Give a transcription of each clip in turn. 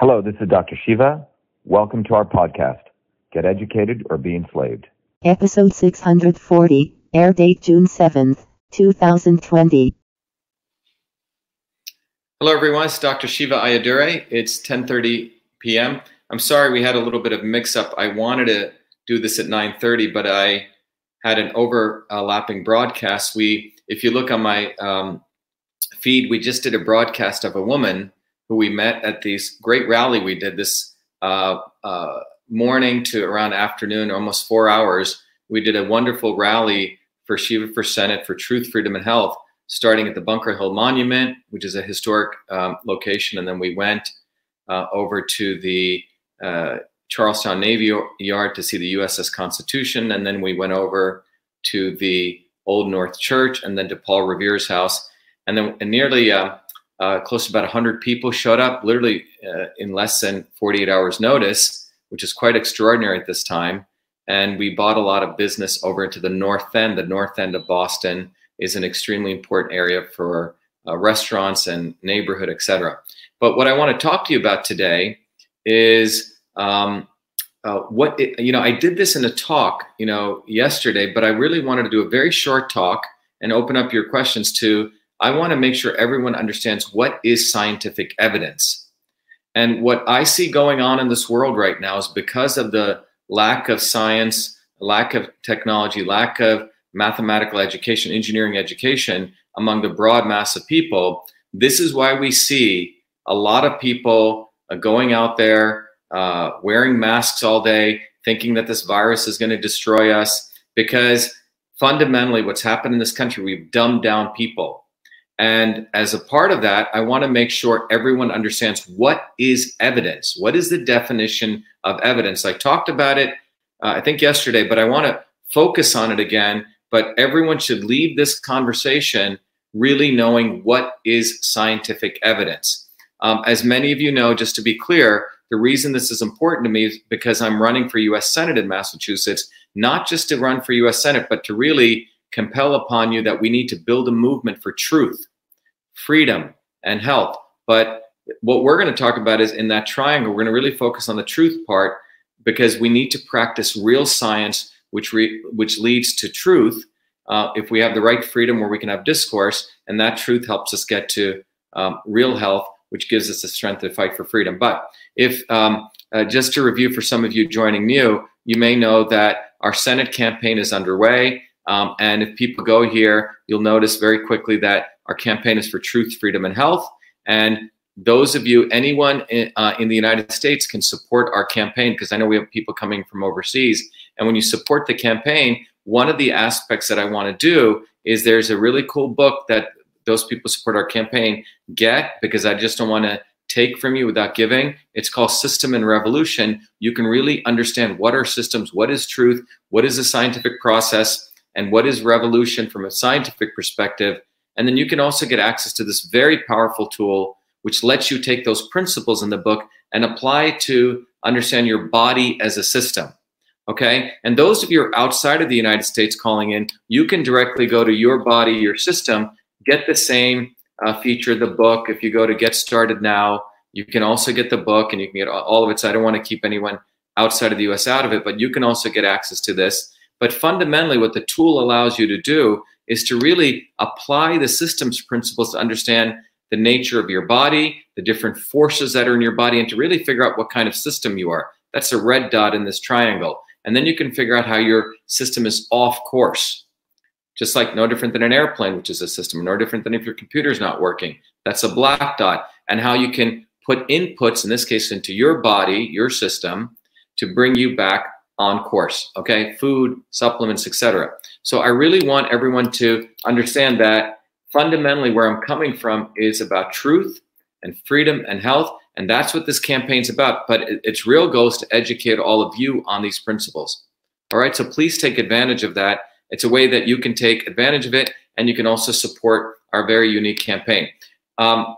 Hello, this is Dr. Shiva. Welcome to our podcast, Get Educated or Be Enslaved. Episode 640, air date June 7th, 2020. Hello, everyone. It's Dr. Shiva Ayyadurai. It's 10:30 p.m. I'm sorry we had a little bit of mix-up. I wanted to do this at 9:30, but I had an overlapping broadcast. We, if you look on my um, feed, we just did a broadcast of a woman who we met at this great rally we did this uh, uh, morning to around afternoon, almost four hours. We did a wonderful rally for Shiva for Senate for Truth, Freedom, and Health, starting at the Bunker Hill Monument, which is a historic um, location, and then we went uh, over to the uh, Charlestown Navy Yard to see the USS Constitution, and then we went over to the Old North Church, and then to Paul Revere's house, and then nearly uh, close to about 100 people showed up, literally uh, in less than 48 hours' notice, which is quite extraordinary at this time. And we bought a lot of business over into the North End. The North End of Boston is an extremely important area for uh, restaurants and neighborhood, etc. But what I want to talk to you about today is um, uh, what it, you know. I did this in a talk, you know, yesterday, but I really wanted to do a very short talk and open up your questions to I want to make sure everyone understands what is scientific evidence. And what I see going on in this world right now is because of the lack of science, lack of technology, lack of mathematical education, engineering education among the broad mass of people. This is why we see a lot of people uh, going out there uh, wearing masks all day, thinking that this virus is going to destroy us. Because fundamentally, what's happened in this country, we've dumbed down people. And as a part of that, I want to make sure everyone understands what is evidence. What is the definition of evidence? I talked about it, uh, I think yesterday, but I want to focus on it again. But everyone should leave this conversation really knowing what is scientific evidence. Um, as many of you know, just to be clear, the reason this is important to me is because I'm running for US Senate in Massachusetts, not just to run for US Senate, but to really compel upon you that we need to build a movement for truth, freedom, and health. But what we're going to talk about is in that triangle, we're going to really focus on the truth part because we need to practice real science, which re- which leads to truth. Uh, if we have the right freedom where we can have discourse, and that truth helps us get to um, real health, which gives us the strength to fight for freedom. But if um, uh, just to review for some of you joining new, you may know that our Senate campaign is underway. Um, and if people go here, you'll notice very quickly that our campaign is for truth, freedom, and health. And those of you, anyone in, uh, in the United States can support our campaign because I know we have people coming from overseas. And when you support the campaign, one of the aspects that I want to do is there's a really cool book that those people support our campaign get because I just don't want to take from you without giving. It's called System and Revolution. You can really understand what are systems, what is truth, what is a scientific process, and what is revolution from a scientific perspective. And then you can also get access to this very powerful tool, which lets you take those principles in the book and apply to understand your body as a system. Okay. And those of you outside of the United States calling in, you can directly go to your body, your system, get the same uh, feature, the book. If you go to Get Started Now, you can also get the book and you can get all of it. So I don't want to keep anyone outside of the US out of it, but you can also get access to this. But fundamentally, what the tool allows you to do is to really apply the systems principles to understand the nature of your body, the different forces that are in your body, and to really figure out what kind of system you are. That's a red dot in this triangle. And then you can figure out how your system is off course. Just like no different than an airplane, which is a system, no different than if your computer's not working. That's a black dot. And how you can put inputs, in this case, into your body, your system, to bring you back on course okay? Food supplements etc so i really want everyone to understand that fundamentally where i'm coming from is about truth and freedom and health and that's what this campaign's about. But its real goal is to educate all of you on these principles. All right? So please take advantage of that. It's a way that you can take advantage of it and you can also support our very unique campaign. Um,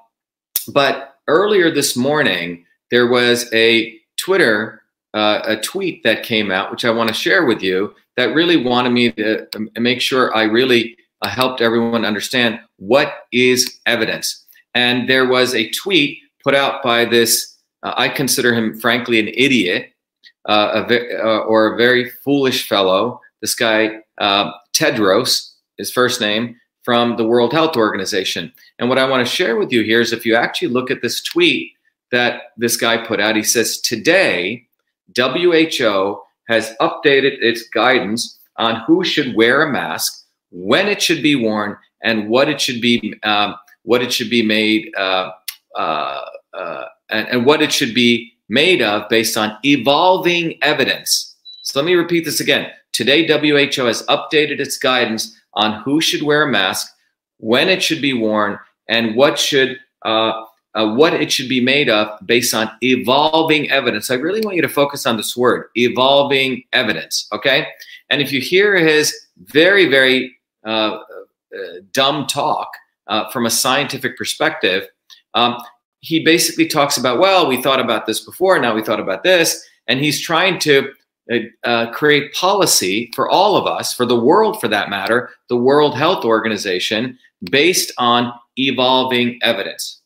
but earlier this morning there was a twitter uh, a tweet that came out, which I want to share with you, that really wanted me to um, make sure I really uh, helped everyone understand what is evidence. And there was a tweet put out by this uh, I consider him, frankly, an idiot uh, a uh, or a very foolish fellow. This guy, uh, Tedros, his first name, from the World Health Organization. And what I want to share with you here is if you actually look at this tweet that this guy put out, he says, Today, WHO has updated its guidance on who should wear a mask, when it should be worn, and what it should be, um, what it should be made, uh, uh, uh, and, and what it should be made of based on evolving evidence. So let me repeat this again. Today, WHO has updated its guidance on who should wear a mask, when it should be worn, and what should uh, uh, what it should be made of based on evolving evidence. I really want you to focus on this word, evolving evidence. Okay, and if you hear his very very uh, uh dumb talk uh, from a scientific perspective, um, he basically talks about, well, we thought about this before, now we thought about this, and he's trying to uh, uh, create policy for all of us, for the world for that matter, the World Health Organization, based on evolving evidence.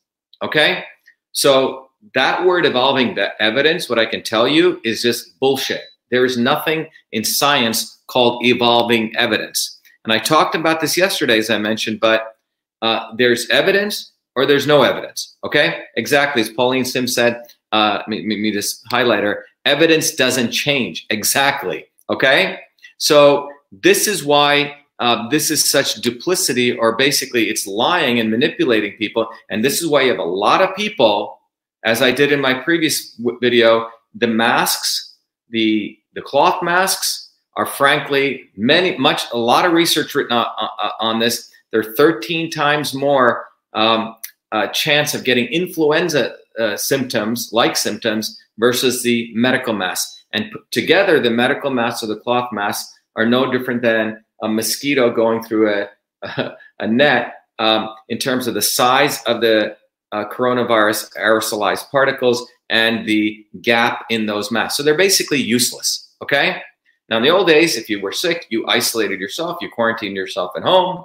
Okay? So that word evolving the evidence, what I can tell you is just bullshit. There is nothing in science called evolving evidence. And I talked about this yesterday, as I mentioned, but uh, there's evidence or there's no evidence. Okay? Exactly. As Pauline Sim said, uh, me, me, this highlighter, evidence doesn't change. Exactly. Okay? So this is why uh, this is such duplicity, or basically it's lying and manipulating people. And this is why you have a lot of people, as I did in my previous video, the masks, the the cloth masks are frankly many much a lot of research written on, on this. They're 13 times more um, uh, chance of getting influenza uh, symptoms, like symptoms, versus the medical mask. And together, the medical mask or the cloth mask are no different than a mosquito going through a, a, a net um, in terms of the size of the uh, coronavirus aerosolized particles and the gap in those masks. So they're basically useless. Okay. Now, in the old days, if you were sick, you isolated yourself, you quarantined yourself at home.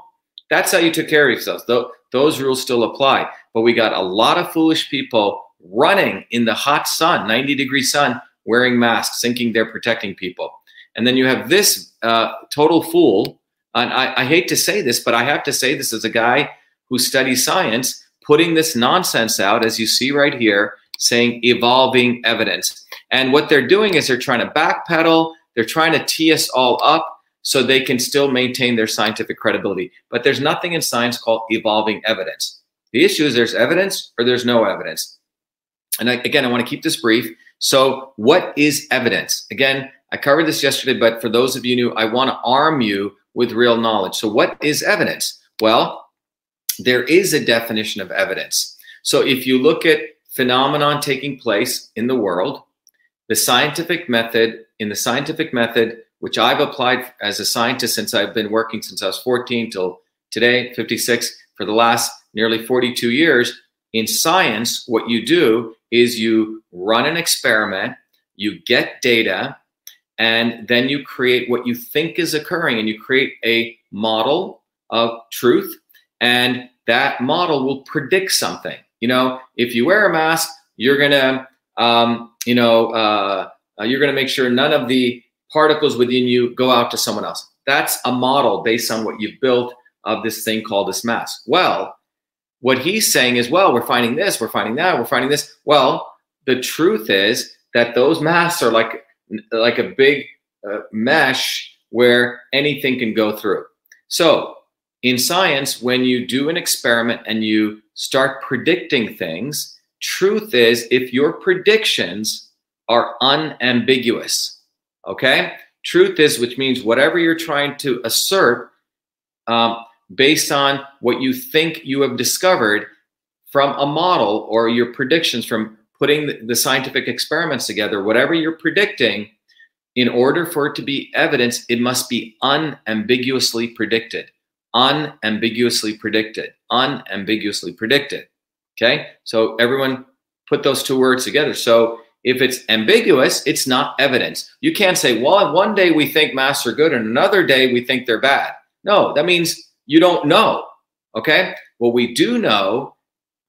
That's how you took care of yourselves. Those rules still apply but we got a lot of foolish people running in the hot sun, 90 degree sun, wearing masks, thinking they're protecting people. And then you have this uh, total fool. And I, I hate to say this, but I have to say this as a guy who studies science, putting this nonsense out, as you see right here, saying evolving evidence. And what they're doing is they're trying to backpedal, they're trying to tee us all up so they can still maintain their scientific credibility. But there's nothing in science called evolving evidence. The issue is there's evidence or there's no evidence. And I, again, I want to keep this brief. So, what is evidence? Again, I covered this yesterday, but for those of you new, I want to arm you with real knowledge. So, what is evidence? Well, there is a definition of evidence. So, if you look at phenomenon taking place in the world, the scientific method, in the scientific method, which I've applied as a scientist since I've been working since I was 14 till today, 56, for the last nearly 42 years, in science, what you do is you run an experiment, you get data, and then you create what you think is occurring, and you create a model of truth, and that model will predict something. You know, if you wear a mask, you're gonna, um, you know, uh, you're gonna make sure none of the particles within you go out to someone else. That's a model based on what you've built of this thing called this mask. Well, what he's saying is, well, we're finding this, we're finding that, we're finding this. Well, the truth is that those masks are like like a big uh, mesh where anything can go through. So, in science, when you do an experiment and you start predicting things, truth is if your predictions are unambiguous, okay? Truth is, which means whatever you're trying to assert um, based on what you think you have discovered from a model or your predictions from putting the scientific experiments together, whatever you're predicting, in order for it to be evidence, it must be unambiguously predicted. Unambiguously predicted. Unambiguously predicted. Okay? So everyone put those two words together. So if it's ambiguous, it's not evidence. You can't say, well, one day we think masks are good and another day we think they're bad. No, that means you don't know. Okay. What we do know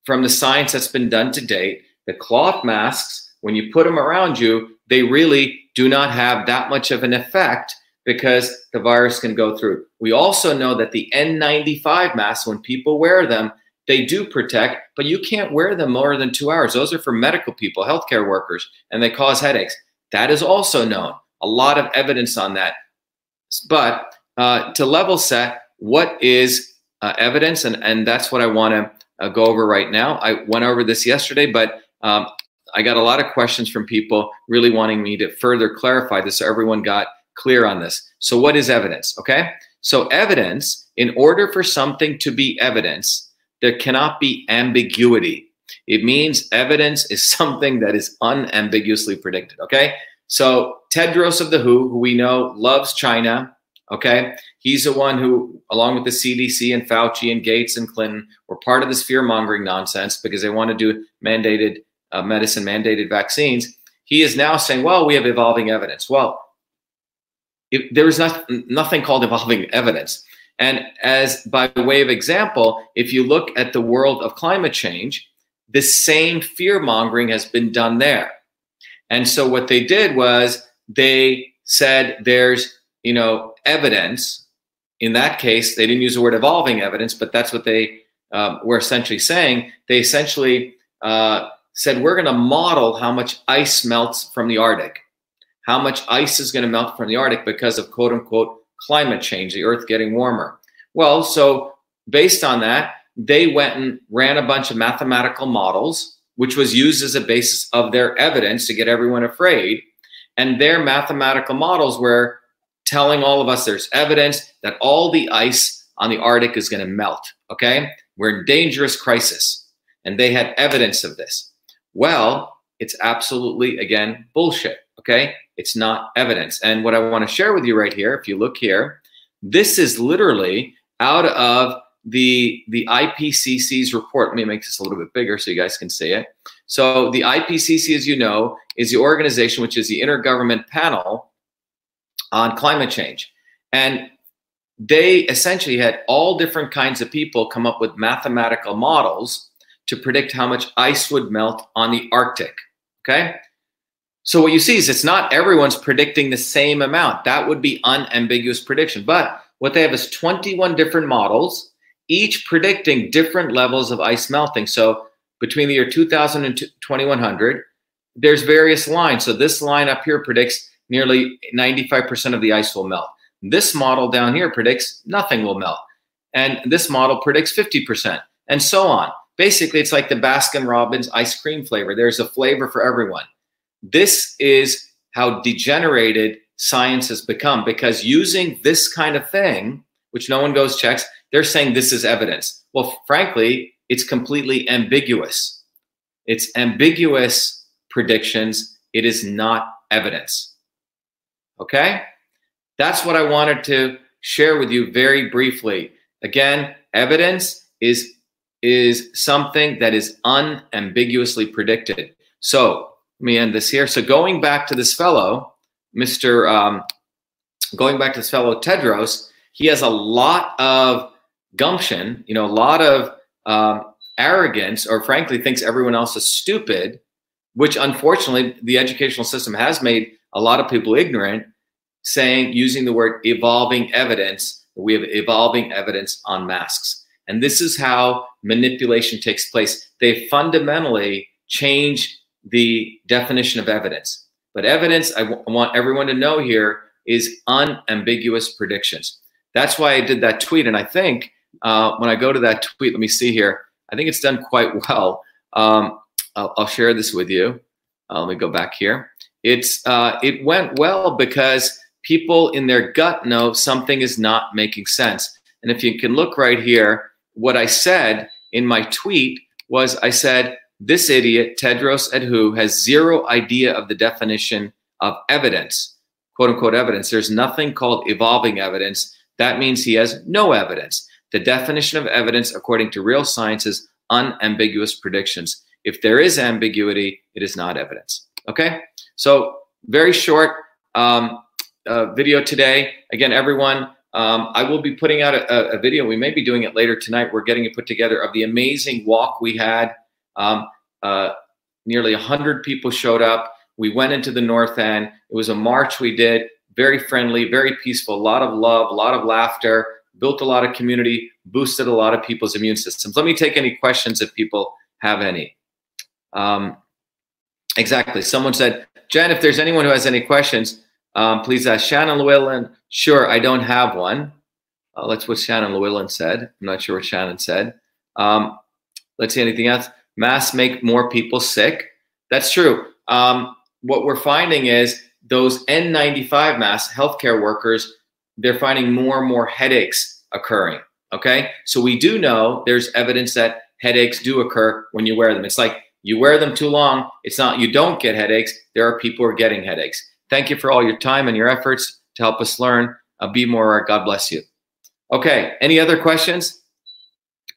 from the science that's been done to date The cloth masks, when you put them around you, they really do not have that much of an effect because the virus can go through. We also know that the N95 masks, when people wear them, they do protect, but you can't wear them more than two hours. Those are for medical people, healthcare workers, and they cause headaches. That is also known. A lot of evidence on that. But uh, to level set, what is uh, evidence? And, and that's what I want to uh, go over right now. I went over this yesterday, but um, I got a lot of questions from people really wanting me to further clarify this so everyone got clear on this. So, what is evidence? Okay. So, evidence, in order for something to be evidence, there cannot be ambiguity. It means evidence is something that is unambiguously predicted. Okay. So, Tedros of the WHO, who we know loves China, okay, he's the one who, along with the CDC and Fauci and Gates and Clinton, were part of this fear mongering nonsense because they want to do mandated uh, medicine, mandated vaccines. He is now saying, well, we have evolving evidence. Well, there is not, nothing called evolving evidence. And as by way of example, if you look at the world of climate change, the same fear mongering has been done there. And so what they did was they said there's, you know, evidence. In that case, they didn't use the word evolving evidence, but that's what they um, were essentially saying. They essentially uh, said, we're going to model how much ice melts from the Arctic how much ice is going to melt from the Arctic because of quote unquote climate change, the earth getting warmer. Well, so based on that, they went and ran a bunch of mathematical models, which was used as a basis of their evidence to get everyone afraid. And their mathematical models were telling all of us there's evidence that all the ice on the Arctic is going to melt. Okay. We're in dangerous crisis. And they had evidence of this. Well, it's absolutely, again, bullshit. Okay. It's not evidence. And what I want to share with you right here, if you look here, this is literally out of the the IPCC's report. Let me make this a little bit bigger so you guys can see it. So the IPCC, as you know, is the organization which is the intergovernment panel on climate change. And they essentially had all different kinds of people come up with mathematical models to predict how much ice would melt on the Arctic. Okay. So what you see is it's not everyone's predicting the same amount. That would be unambiguous prediction. But what they have is 21 different models, each predicting different levels of ice melting. So between the year 2000 and 2100, there's various lines. So this line up here predicts nearly 95% of the ice will melt. This model down here predicts nothing will melt. And this model predicts 50%, and so on. Basically, it's like the Baskin Robbins ice cream flavor. There's a flavor for everyone. This is how degenerated science has become because using this kind of thing, which no one goes checks, they're saying this is evidence. Well, frankly, it's completely ambiguous. It's ambiguous predictions. It is not evidence. Okay? That's what I wanted to share with you very briefly. Again, evidence is is something that is unambiguously predicted. So, let me end this here. So going back to this fellow, Mr. Um, going back to this fellow Tedros, he has a lot of gumption, you know, a lot of um, arrogance, or frankly thinks everyone else is stupid, which unfortunately the educational system has made a lot of people ignorant, saying using the word evolving evidence. We have evolving evidence on masks. And this is how manipulation takes place. They fundamentally change the definition of evidence. But evidence, I, w- I want everyone to know here, is unambiguous predictions. That's why I did that tweet. And I think uh, when I go to that tweet, let me see here, I think it's done quite well. Um, I'll, I'll, share this with you. Uh, let me go back here. It's uh, it went well because people in their gut know something is not making sense. And if you can look right here, what I said in my tweet was I said this idiot, Tedros Adhu, has zero idea of the definition of evidence, quote unquote evidence. There's nothing called evolving evidence. That means he has no evidence. The definition of evidence, according to real science, is unambiguous predictions. If there is ambiguity, it is not evidence. Okay? So, very short um, uh, video today. Again, everyone, um, I will be putting out a, a, video. We may be doing it later tonight. We're getting it put together of the amazing walk we had um, uh, nearly 100 people showed up. We went into the North End. It was a march we did, very friendly, very peaceful, a lot of love, a lot of laughter, built a lot of community, boosted a lot of people's immune systems. Let me take any questions if people have any. Um, exactly. Someone said, Jen, if there's anyone who has any questions, um, please ask Shannon Llewellyn. Sure, I don't have one. Uh, let's what Shannon Llewellyn said. I'm not sure what Shannon said. Um, let's see anything else. Masks make more people sick. That's true. Um, what we're finding is those N95 masks, healthcare workers, they're finding more and more headaches occurring. Okay. So we do know there's evidence that headaches do occur when you wear them. It's like you wear them too long. It's not you don't get headaches. There are people who are getting headaches. Thank you for all your time and your efforts to help us learn. Uh, be more. God bless you. Okay. Any other questions?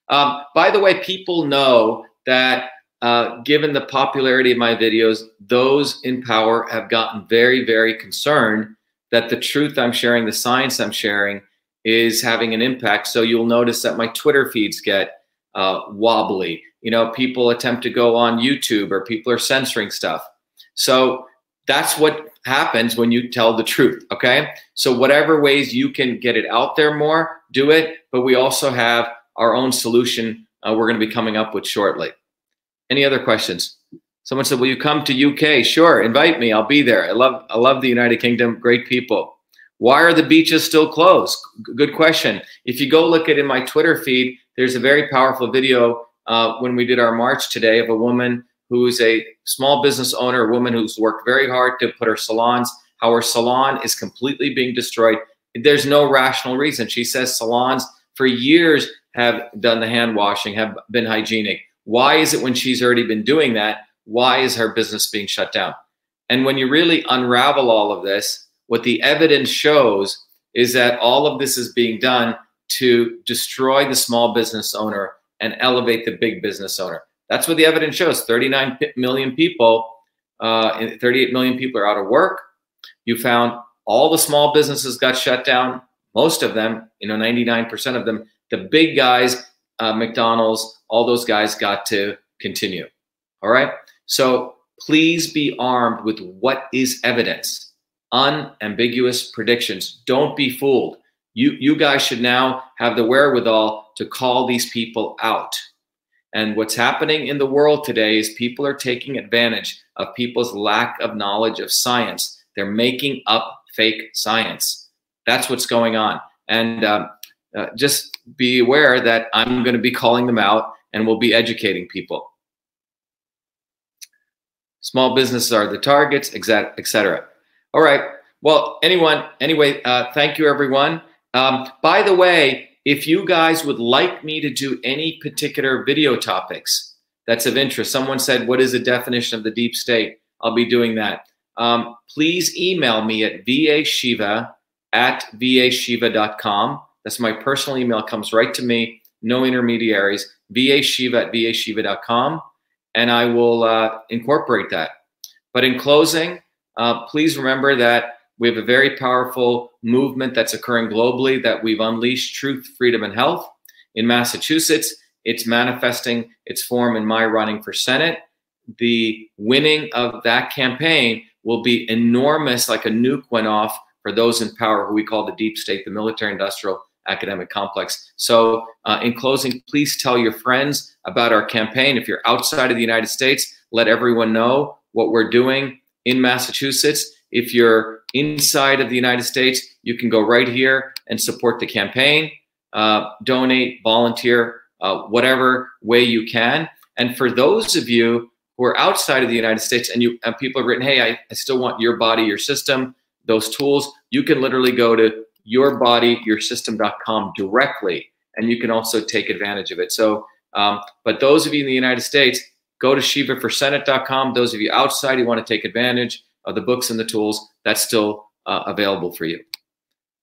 Um, by the way, people know that uh, given the popularity of my videos, those in power have gotten very, very concerned that the truth I'm sharing, the science I'm sharing, is having an impact. So you'll notice that my Twitter feeds get uh, wobbly. You know, people attempt to go on YouTube or people are censoring stuff. So that's what happens when you tell the truth. Okay. So, whatever ways you can get it out there more, do it. But we also have our own solution uh, we're going to be coming up with shortly. Any other questions? Someone said, "Will you come to UK?" Sure, invite me. I'll be there. I love I love the United Kingdom. Great people. Why are the beaches still closed? Good question. If you go look at in my Twitter feed, there's a very powerful video uh, when we did our march today of a woman who's a small business owner, a woman who's worked very hard to put her salons. How her salon is completely being destroyed. There's no rational reason. She says salons for years have done the hand washing, have been hygienic. Why is it when she's already been doing that? Why is her business being shut down? And when you really unravel all of this, what the evidence shows is that all of this is being done to destroy the small business owner and elevate the big business owner. That's what the evidence shows. 39 million people, uh, 38 million people are out of work. You found all the small businesses got shut down. Most of them, you know, 99% of them. The big guys, uh, McDonald's, all those guys got to continue. All right. So please be armed with what is evidence, unambiguous predictions. Don't be fooled. You, you guys should now have the wherewithal to call these people out. And what's happening in the world today is people are taking advantage of people's lack of knowledge of science. They're making up fake science. That's what's going on. And uh, uh, just be aware that I'm going to be calling them out and we'll be educating people. Small businesses are the targets, etc. All right. Well, anyone, anyway, uh, thank you, everyone. Um, by the way, if you guys would like me to do any particular video topics that's of interest, someone said, What is the definition of the deep state? I'll be doing that. Um, please email me at vashiva at vashiva.com. That's my personal email. It comes right to me, no intermediaries, vashiva at vashiva.com, and I will uh, incorporate that. But in closing, uh, please remember that we have a very powerful movement that's occurring globally that we've unleashed truth, freedom, and health. In Massachusetts, it's manifesting its form in my running for Senate. The winning of that campaign will be enormous, like a nuke went off for those in power, who we call the deep state, the military industrial academic complex. So, uh, in closing, please tell your friends about our campaign. If you're outside of the United States, let everyone know what we're doing in Massachusetts. If you're inside of the United States, you can go right here and support the campaign, uh, donate, volunteer, uh, whatever way you can. And for those of you who are outside of the United States and you and people have written, hey, I, I still want your body, your system, those tools, you can literally go to yourbodyyoursystem.com directly and you can also take advantage of it. So, um, but those of you in the United States, go to shivaforsenate.com. Those of you outside who want to take advantage, the books and the tools, that's still uh, available for you.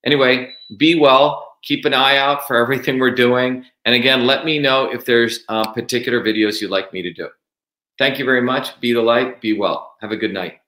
Anyway, be well. Keep an eye out for everything we're doing. And again, let me know if there's uh, particular videos you'd like me to do. Thank you very much. Be the light. Be well. Have a good night.